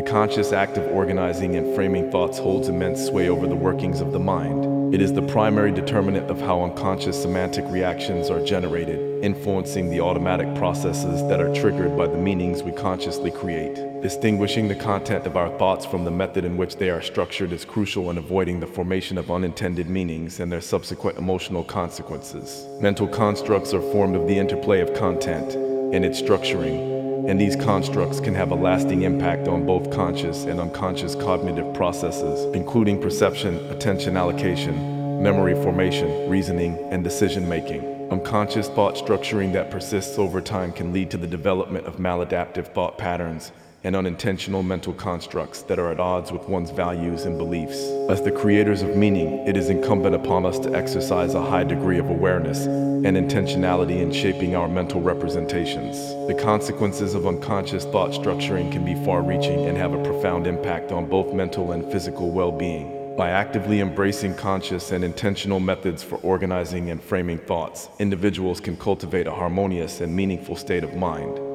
The conscious act of organizing and framing thoughts holds immense sway over the workings of the mind. It is the primary determinant of how unconscious semantic reactions are generated, influencing the automatic processes that are triggered by the meanings we consciously create. Distinguishing the content of our thoughts from the method in which they are structured is crucial in avoiding the formation of unintended meanings and their subsequent emotional consequences. Mental constructs are formed of the interplay of content and its structuring, and these constructs can have a lasting impact on both conscious and unconscious cognitive processes, including perception, attention allocation, memory formation, reasoning, and decision making. Unconscious thought structuring that persists over time can lead to the development of maladaptive thought patterns and unintentional mental constructs that are at odds with one's values and beliefs. As the creators of meaning, it is incumbent upon us to exercise a high degree of awareness and intentionality in shaping our mental representations. The consequences of unconscious thought structuring can be far reaching and have a profound impact on both mental and physical well being. By actively embracing conscious and intentional methods for organizing and framing thoughts, individuals can cultivate a harmonious and meaningful state of mind.